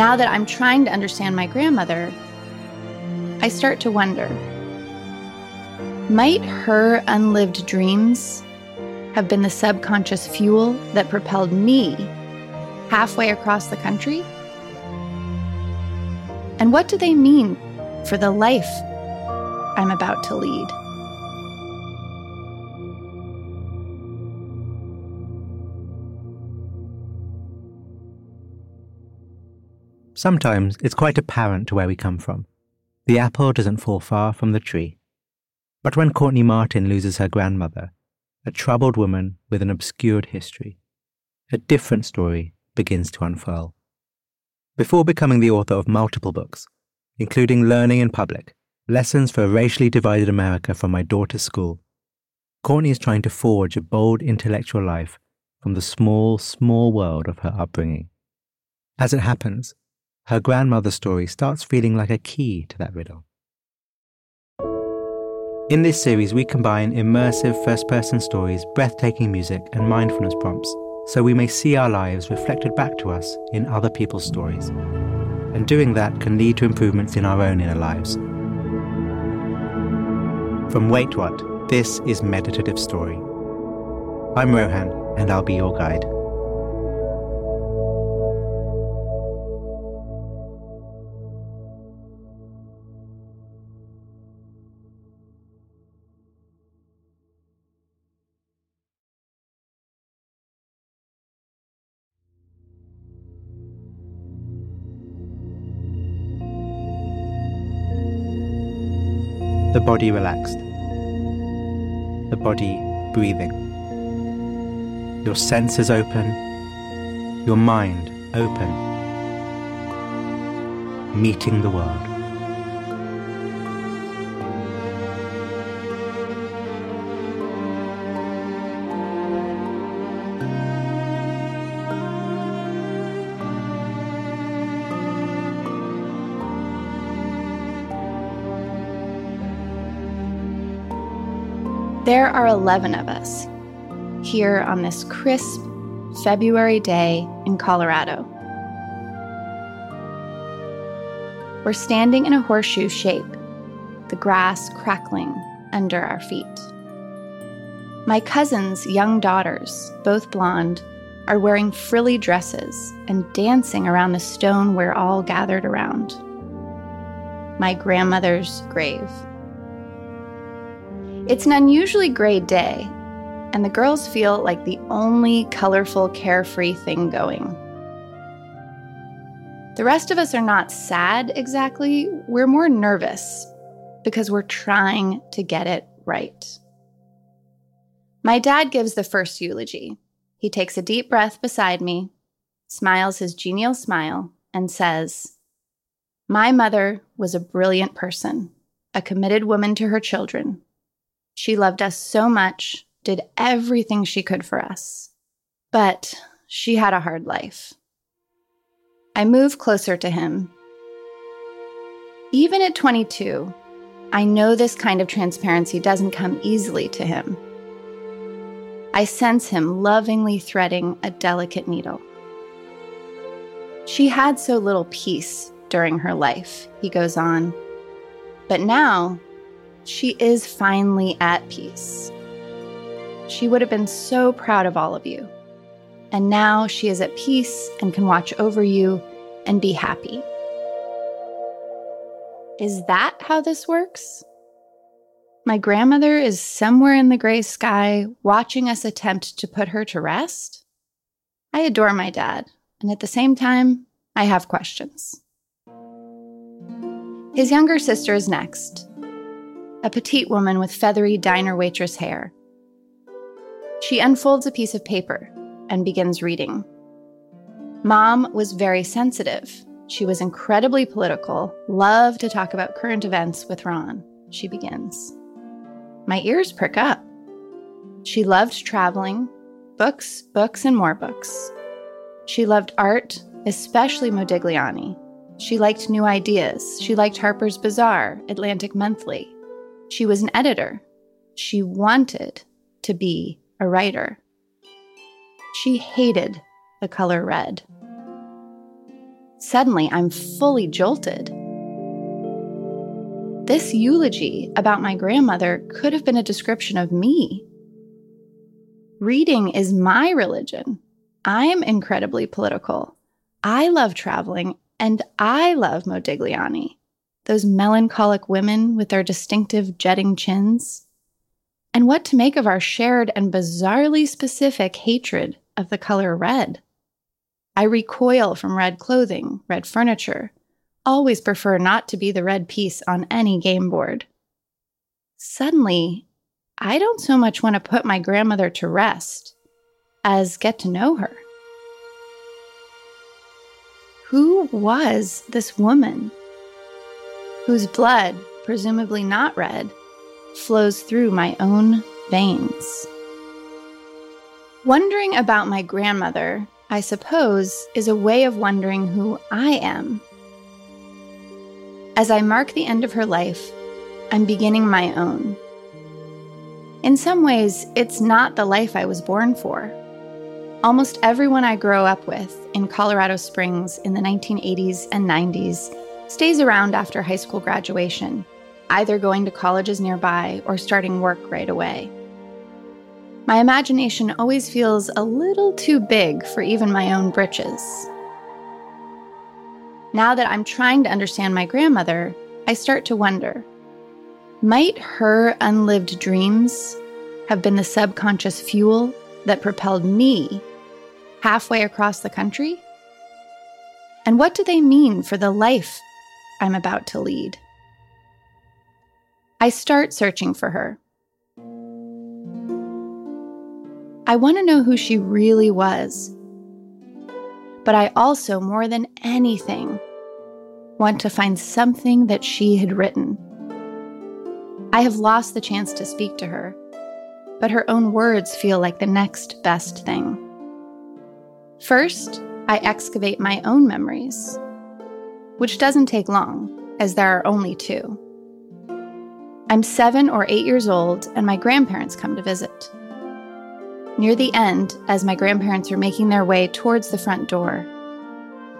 Now that I'm trying to understand my grandmother, I start to wonder might her unlived dreams have been the subconscious fuel that propelled me halfway across the country? And what do they mean for the life I'm about to lead? Sometimes it's quite apparent to where we come from. The apple doesn't fall far from the tree. But when Courtney Martin loses her grandmother, a troubled woman with an obscured history, a different story begins to unfurl. Before becoming the author of multiple books, including Learning in Public, Lessons for a Racially Divided America from My Daughter's School, Courtney is trying to forge a bold intellectual life from the small, small world of her upbringing. As it happens, her grandmother's story starts feeling like a key to that riddle. In this series, we combine immersive first person stories, breathtaking music, and mindfulness prompts so we may see our lives reflected back to us in other people's stories. And doing that can lead to improvements in our own inner lives. From Wait What, this is Meditative Story. I'm Rohan, and I'll be your guide. The body relaxed, the body breathing, your senses open, your mind open, meeting the world. There are 11 of us here on this crisp February day in Colorado. We're standing in a horseshoe shape, the grass crackling under our feet. My cousin's young daughters, both blonde, are wearing frilly dresses and dancing around the stone we're all gathered around. My grandmother's grave. It's an unusually gray day, and the girls feel like the only colorful, carefree thing going. The rest of us are not sad exactly, we're more nervous because we're trying to get it right. My dad gives the first eulogy. He takes a deep breath beside me, smiles his genial smile, and says, My mother was a brilliant person, a committed woman to her children she loved us so much, did everything she could for us. But she had a hard life. I move closer to him. Even at 22, I know this kind of transparency doesn't come easily to him. I sense him lovingly threading a delicate needle. She had so little peace during her life, he goes on. But now, she is finally at peace. She would have been so proud of all of you. And now she is at peace and can watch over you and be happy. Is that how this works? My grandmother is somewhere in the gray sky watching us attempt to put her to rest? I adore my dad, and at the same time, I have questions. His younger sister is next, a petite woman with feathery diner waitress hair. She unfolds a piece of paper and begins reading. Mom was very sensitive. She was incredibly political, loved to talk about current events with Ron. She begins. My ears prick up. She loved traveling, books, books, and more books. She loved art, especially Modigliani. She liked new ideas. She liked Harper's Bazaar, Atlantic Monthly. She was an editor. She wanted to be a writer. She hated the color red. Suddenly, I'm fully jolted. This eulogy about my grandmother could have been a description of me. Reading is my religion. I'm incredibly political. I love traveling and I love Modigliani. Those melancholic women with their distinctive jetting chins. And what to make of our shared and bizarrely specific hatred of the color red. I recoil from red clothing, red furniture, always prefer not to be the red piece on any game board. Suddenly, I don't so much want to put my grandmother to rest as get to know her. Who was this woman whose blood, presumably not red, flows through my own veins? Wondering about my grandmother, I suppose, is a way of wondering who I am. As I mark the end of her life, I'm beginning my own. In some ways, it's not the life I was born for. Almost everyone I grow up with in Colorado Springs in the 1980s and 90s stays around after high school graduation, either going to colleges nearby or starting work right away. My imagination always feels a little too big for even my own britches. Now that I'm trying to understand my grandmother, I start to wonder might her unlived dreams have been the subconscious fuel that propelled me halfway across the country? And what do they mean for the life I'm about to lead? I start searching for her. I want to know who she really was. But I also, more than anything, want to find something that she had written. I have lost the chance to speak to her, but her own words feel like the next best thing. First, I excavate my own memories, which doesn't take long, as there are only two. I'm seven or eight years old, and my grandparents come to visit. Near the end, as my grandparents are making their way towards the front door,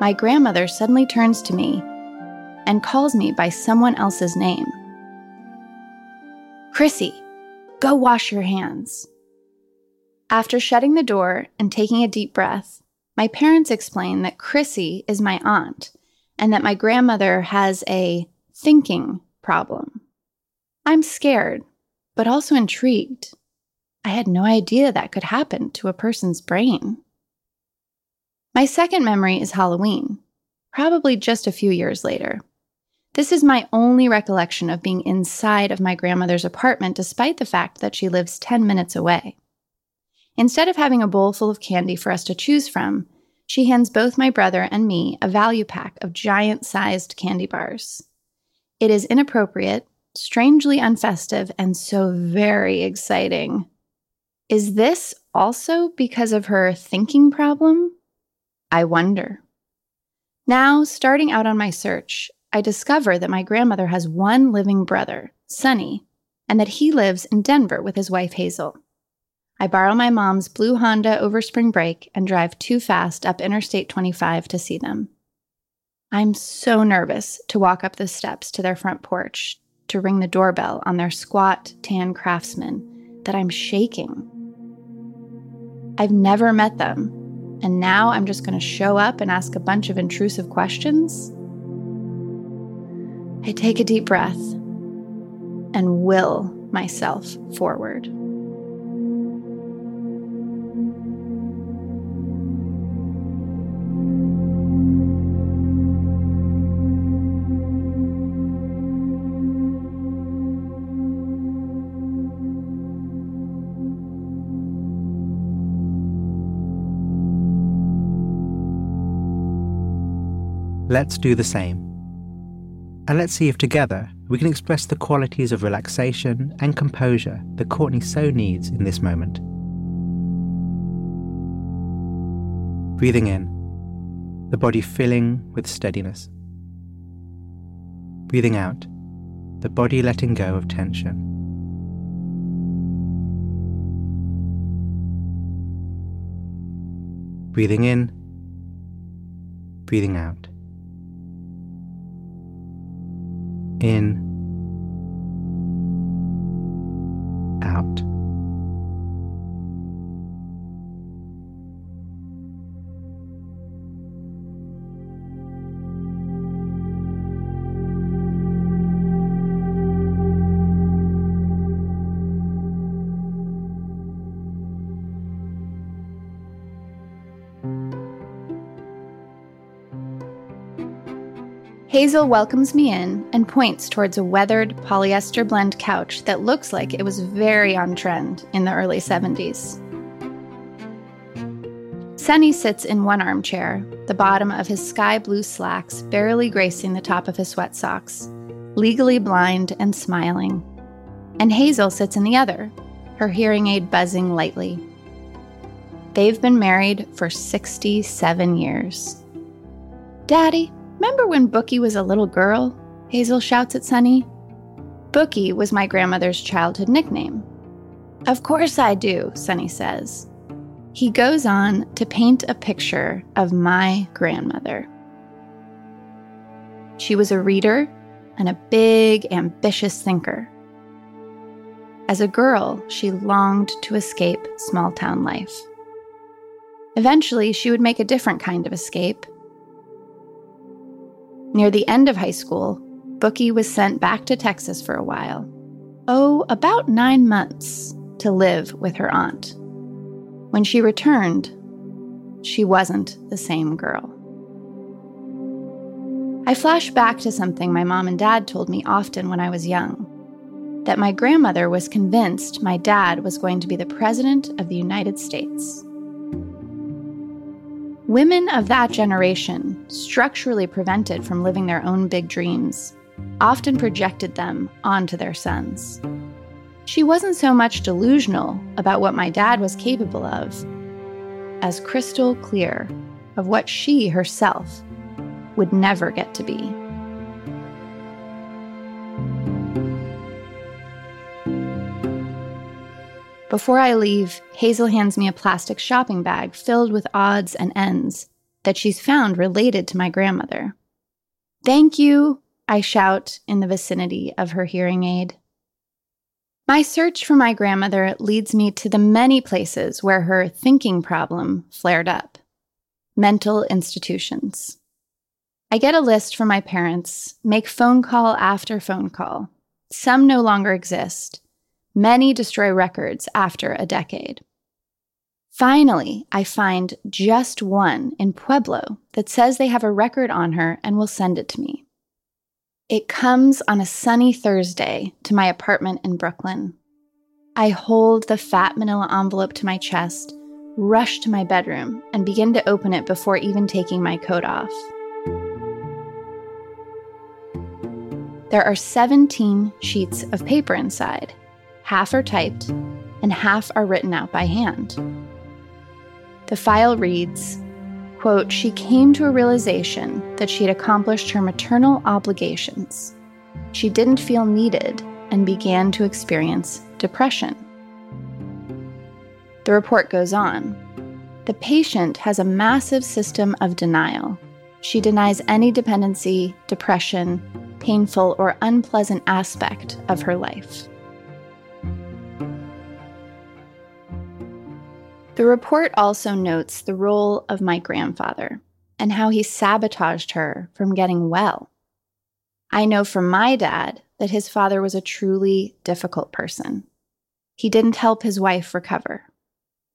my grandmother suddenly turns to me and calls me by someone else's name. Chrissy, go wash your hands. After shutting the door and taking a deep breath, my parents explain that Chrissy is my aunt and that my grandmother has a thinking problem. I'm scared, but also intrigued. I had no idea that could happen to a person's brain. My second memory is Halloween, probably just a few years later. This is my only recollection of being inside of my grandmother's apartment, despite the fact that she lives 10 minutes away. Instead of having a bowl full of candy for us to choose from, she hands both my brother and me a value pack of giant sized candy bars. It is inappropriate, strangely unfestive, and so very exciting. Is this also because of her thinking problem? I wonder. Now, starting out on my search, I discover that my grandmother has one living brother, Sonny, and that he lives in Denver with his wife Hazel. I borrow my mom's blue Honda over spring break and drive too fast up Interstate 25 to see them. I'm so nervous to walk up the steps to their front porch to ring the doorbell on their squat, tan craftsman that I'm shaking. I've never met them, and now I'm just going to show up and ask a bunch of intrusive questions? I take a deep breath and will myself forward. Let's do the same. And let's see if together we can express the qualities of relaxation and composure that Courtney so needs in this moment. Breathing in, the body filling with steadiness. Breathing out, the body letting go of tension. Breathing in, breathing out. In, Hazel welcomes me in and points towards a weathered polyester blend couch that looks like it was very on trend in the early 70s. Sunny sits in one armchair, the bottom of his sky blue slacks barely gracing the top of his sweat socks, legally blind and smiling. And Hazel sits in the other, her hearing aid buzzing lightly. They've been married for 67 years. Daddy, Remember when Bookie was a little girl? Hazel shouts at Sunny. Bookie was my grandmother's childhood nickname. Of course I do, Sunny says. He goes on to paint a picture of my grandmother. She was a reader and a big, ambitious thinker. As a girl, she longed to escape small town life. Eventually, she would make a different kind of escape Near the end of high school, Bookie was sent back to Texas for a while. Oh, about nine months to live with her aunt. When she returned, she wasn't the same girl. I flash back to something my mom and dad told me often when I was young that my grandmother was convinced my dad was going to be the President of the United States. Women of that generation, structurally prevented from living their own big dreams, often projected them onto their sons. She wasn't so much delusional about what my dad was capable of as crystal clear of what she herself would never get to be. Before I leave, Hazel hands me a plastic shopping bag filled with odds and ends that she's found related to my grandmother. Thank you, I shout in the vicinity of her hearing aid. My search for my grandmother leads me to the many places where her thinking problem flared up mental institutions. I get a list from my parents, make phone call after phone call. Some no longer exist, Many destroy records after a decade. Finally, I find just one in Pueblo that says they have a record on her and will send it to me. It comes on a sunny Thursday to my apartment in Brooklyn. I hold the fat manila envelope to my chest, rush to my bedroom, and begin to open it before even taking my coat off. There are 17 sheets of paper inside, half are typed, and half are written out by hand. The file reads, quote, She came to a realization that she had accomplished her maternal obligations. She didn't feel needed and began to experience depression. The report goes on. The patient has a massive system of denial. She denies any dependency, depression, painful, or unpleasant aspect of her life. The report also notes the role of my grandfather and how he sabotaged her from getting well. I know from my dad that his father was a truly difficult person. He didn't help his wife recover.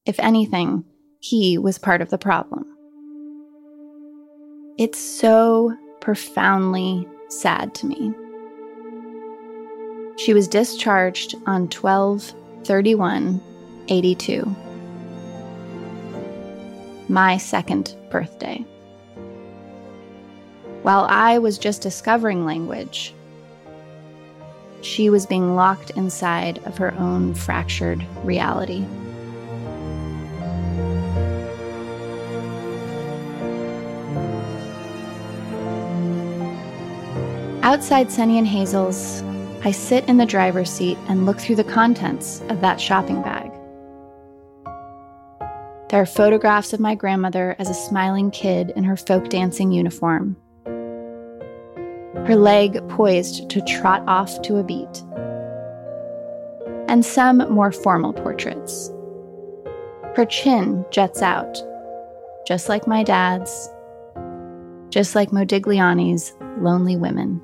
If anything, he was part of the problem. It's so profoundly sad to me. She was discharged on 12 31 82 my second birthday. While I was just discovering language, she was being locked inside of her own fractured reality. Outside Sunny and Hazel's, I sit in the driver's seat and look through the contents of that shopping bag. There are photographs of my grandmother as a smiling kid in her folk dancing uniform. Her leg poised to trot off to a beat. And some more formal portraits. Her chin juts out, just like my dad's, just like Modigliani's Lonely Women.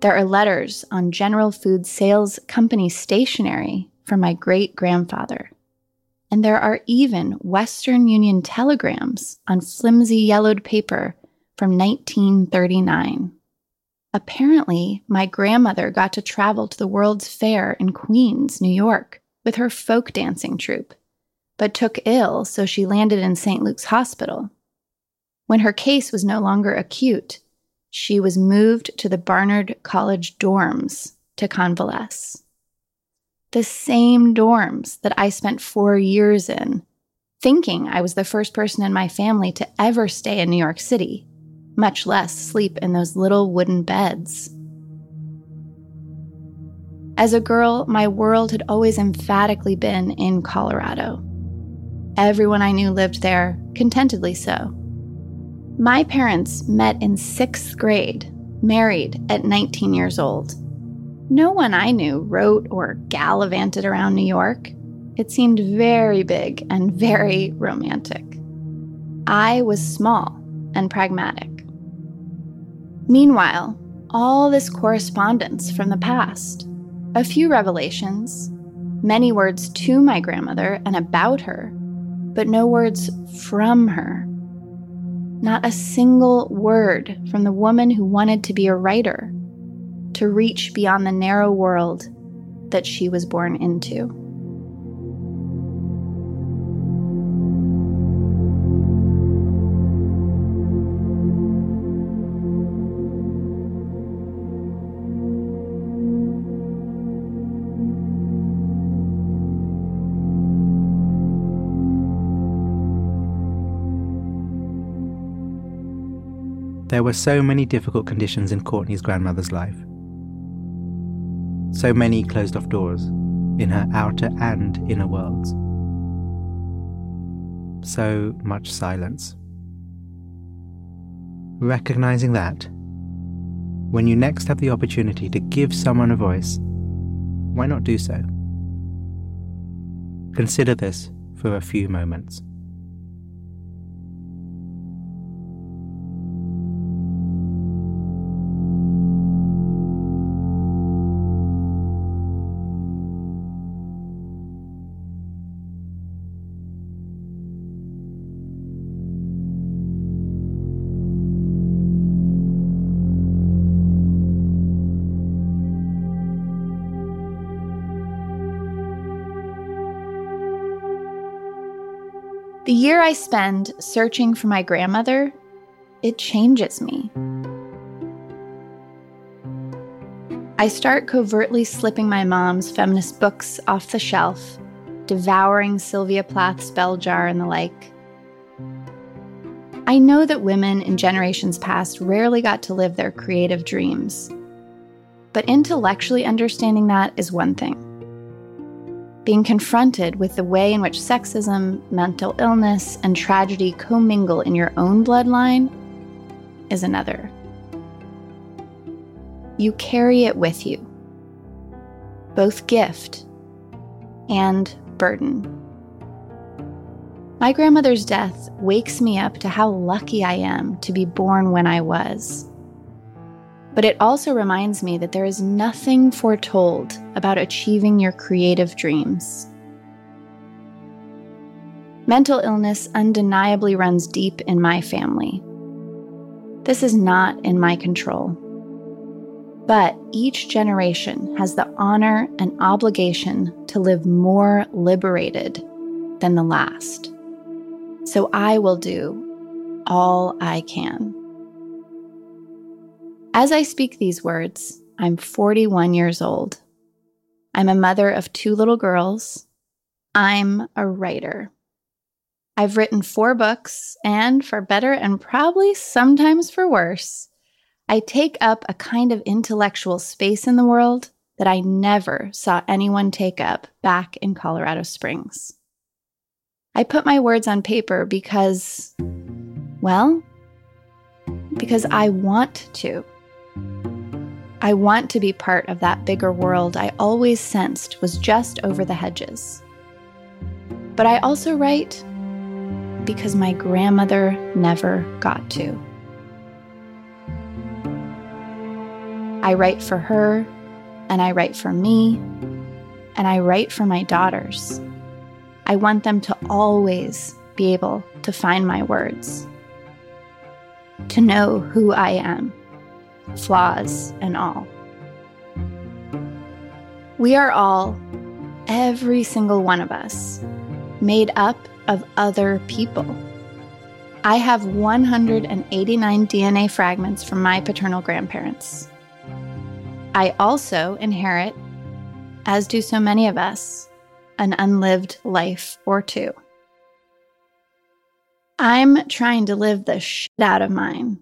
There are letters on General Food Sales Company stationery from my great grandfather and there are even Western Union telegrams on flimsy yellowed paper from 1939. Apparently, my grandmother got to travel to the World's Fair in Queens, New York, with her folk dancing troupe, but took ill, so she landed in St. Luke's Hospital. When her case was no longer acute, she was moved to the Barnard College dorms to convalesce the same dorms that I spent four years in, thinking I was the first person in my family to ever stay in New York City, much less sleep in those little wooden beds. As a girl, my world had always emphatically been in Colorado. Everyone I knew lived there, contentedly so. My parents met in sixth grade, married at 19 years old. No one I knew wrote or gallivanted around New York. It seemed very big and very romantic. I was small and pragmatic. Meanwhile, all this correspondence from the past, a few revelations, many words to my grandmother and about her, but no words from her. Not a single word from the woman who wanted to be a writer to reach beyond the narrow world that she was born into. There were so many difficult conditions in Courtney's grandmother's life so many closed off doors in her outer and inner worlds. So much silence. Recognizing that, when you next have the opportunity to give someone a voice, why not do so? Consider this for a few moments. The year I spend searching for my grandmother, it changes me. I start covertly slipping my mom's feminist books off the shelf, devouring Sylvia Plath's bell jar and the like. I know that women in generations past rarely got to live their creative dreams. But intellectually understanding that is one thing. Being confronted with the way in which sexism, mental illness, and tragedy commingle in your own bloodline is another. You carry it with you, both gift and burden. My grandmother's death wakes me up to how lucky I am to be born when I was. But it also reminds me that there is nothing foretold about achieving your creative dreams. Mental illness undeniably runs deep in my family. This is not in my control. But each generation has the honor and obligation to live more liberated than the last. So I will do all I can. As I speak these words, I'm 41 years old. I'm a mother of two little girls. I'm a writer. I've written four books, and for better and probably sometimes for worse, I take up a kind of intellectual space in the world that I never saw anyone take up back in Colorado Springs. I put my words on paper because, well, because I want to. I want to be part of that bigger world I always sensed was just over the hedges. But I also write because my grandmother never got to. I write for her, and I write for me, and I write for my daughters. I want them to always be able to find my words, to know who I am, flaws and all. We are all, every single one of us, made up of other people. I have 189 DNA fragments from my paternal grandparents. I also inherit, as do so many of us, an unlived life or two. I'm trying to live the shit out of mine,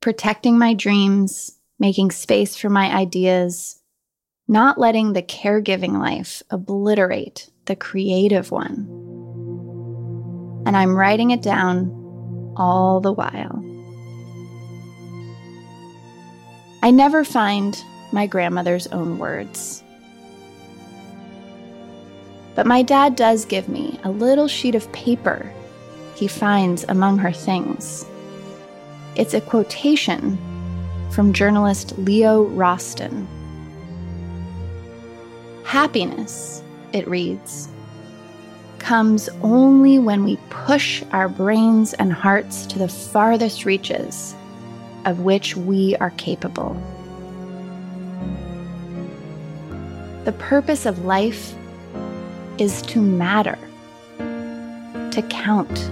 protecting my dreams, making space for my ideas, not letting the caregiving life obliterate the creative one. And I'm writing it down all the while. I never find my grandmother's own words. But my dad does give me a little sheet of paper he finds among her things. It's a quotation from journalist Leo Rosten. Happiness, it reads, comes only when we push our brains and hearts to the farthest reaches of which we are capable. The purpose of life is to matter, to count,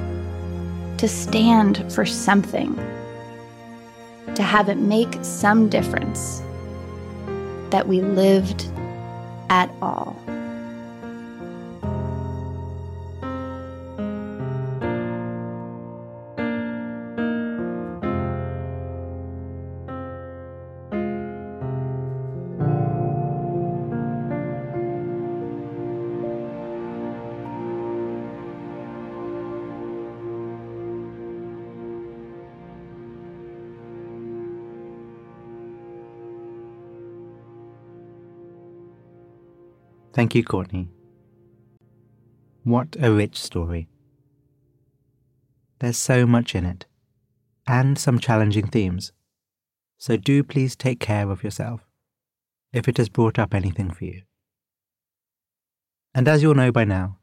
to stand for something, to have it make some difference that we lived at all. Thank you, Courtney. What a rich story. There's so much in it, and some challenging themes. So do please take care of yourself if it has brought up anything for you. And as you'll know by now,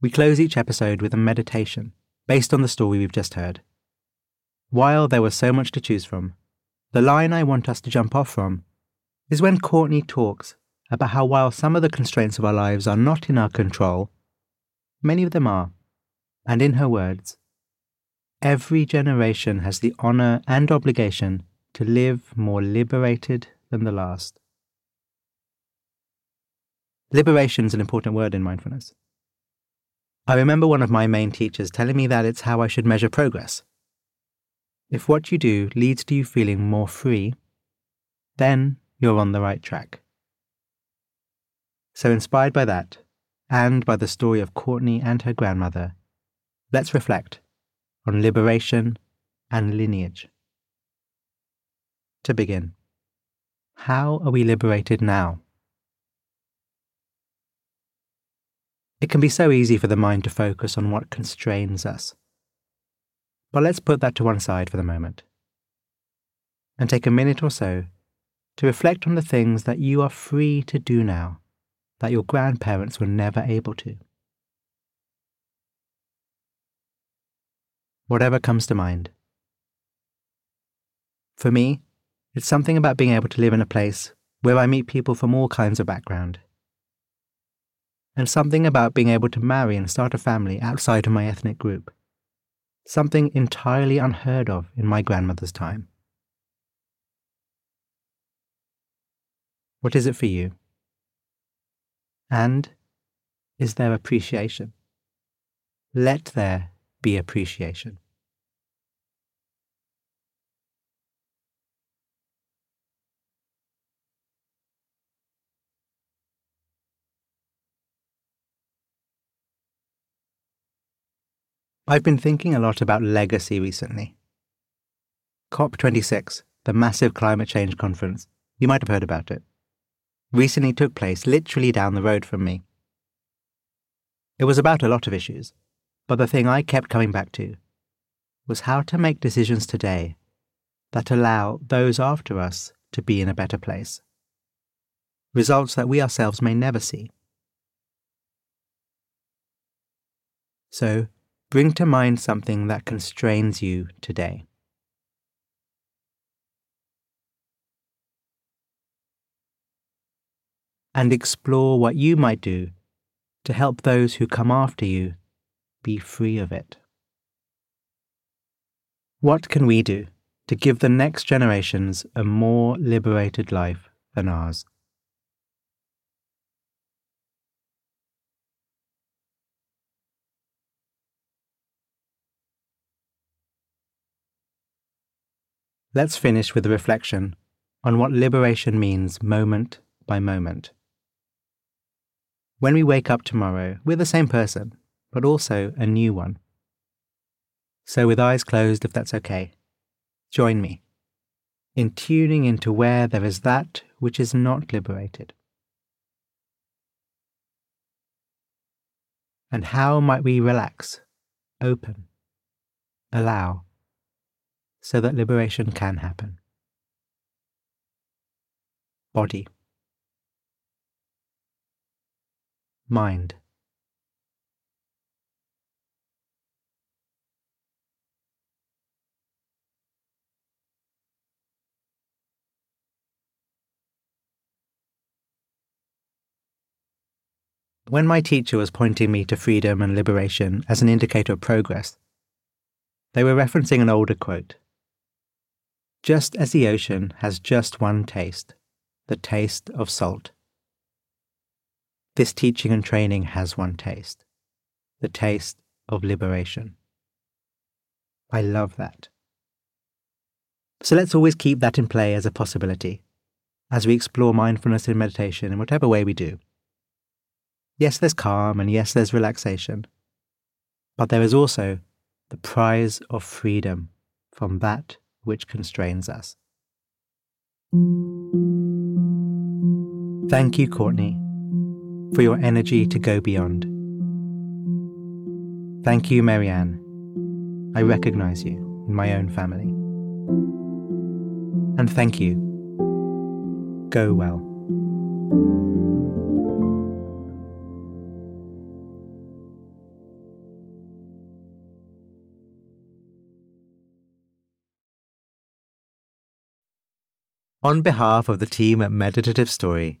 we close each episode with a meditation based on the story we've just heard. While there was so much to choose from, the line I want us to jump off from is when Courtney talks about how while some of the constraints of our lives are not in our control, many of them are. And in her words, every generation has the honour and obligation to live more liberated than the last. Liberation is an important word in mindfulness. I remember one of my main teachers telling me that it's how I should measure progress. If what you do leads to you feeling more free, then you're on the right track. So, inspired by that, and by the story of Courtney and her grandmother, let's reflect on liberation and lineage. To begin, how are we liberated now? It can be so easy for the mind to focus on what constrains us. But let's put that to one side for the moment and take a minute or so to reflect on the things that you are free to do now that your grandparents were never able to. Whatever comes to mind. For me, it's something about being able to live in a place where I meet people from all kinds of background and something about being able to marry and start a family outside of my ethnic group. Something entirely unheard of in my grandmother's time. What is it for you? And is there appreciation? Let there be appreciation. I've been thinking a lot about legacy recently. COP26, the massive climate change conference, you might have heard about it, recently took place literally down the road from me. It was about a lot of issues, but the thing I kept coming back to was how to make decisions today that allow those after us to be in a better place. Results that we ourselves may never see. So, bring to mind something that constrains you today. And explore what you might do to help those who come after you be free of it. What can we do to give the next generations a more liberated life than ours? Let's finish with a reflection on what liberation means moment by moment. When we wake up tomorrow, we're the same person, but also a new one. So, with eyes closed, if that's okay, join me in tuning into where there is that which is not liberated. And how might we relax, open, allow? so that liberation can happen. Body, mind, When my teacher was pointing me to freedom and liberation as an indicator of progress, they were referencing an older quote just as the ocean has just one taste, the taste of salt. This teaching and training has one taste, the taste of liberation. I love that. So let's always keep that in play as a possibility as we explore mindfulness in meditation in whatever way we do. Yes, there's calm and yes, there's relaxation, but there is also the prize of freedom from that which constrains us. Thank you, Courtney, for your energy to go beyond. Thank you, Marianne. I recognize you in my own family. And thank you. Go well. On behalf of the team at Meditative Story,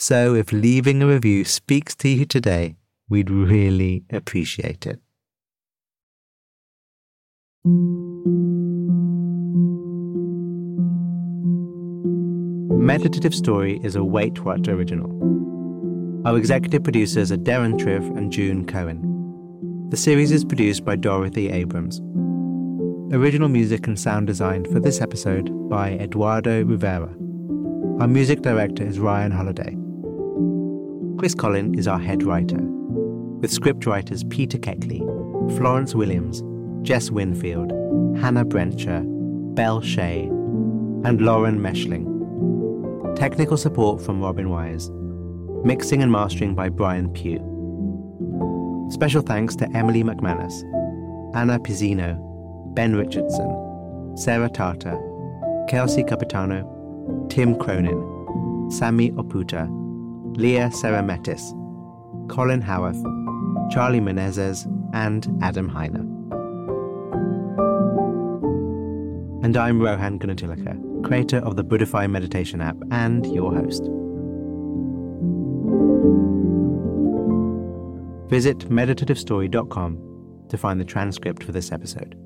So if leaving a review speaks to you today, We'd really appreciate it. Meditative Story is a Wait What original. Our executive producers are Deron Triff and June Cohen. The series is produced by Dorothy Abrams. Original music and sound design for this episode by Eduardo Rivera. Our music director is Ryan Holladay. Chris Collin is our head writer, with script writers Peter Keckley, Florence Williams, Jess Winfield, Hannah Brencher, Belle Shea, and Lauren Meshling. Technical support from Robin Wise. Mixing and mastering by Brian Pugh. Special thanks to Emily McManus, Anna Pizzino, Ben Richardson, Sarah Tartar, Kelsey Capitano, Tim Cronin, Sammy Oputa, Leah Serametis, Colin Howarth, Charlie Menezes, and Adam Heiner. And I'm Rohan Gunatillake, creator of the Buddhify meditation app and your host. Visit meditativestory.com to find the transcript for this episode.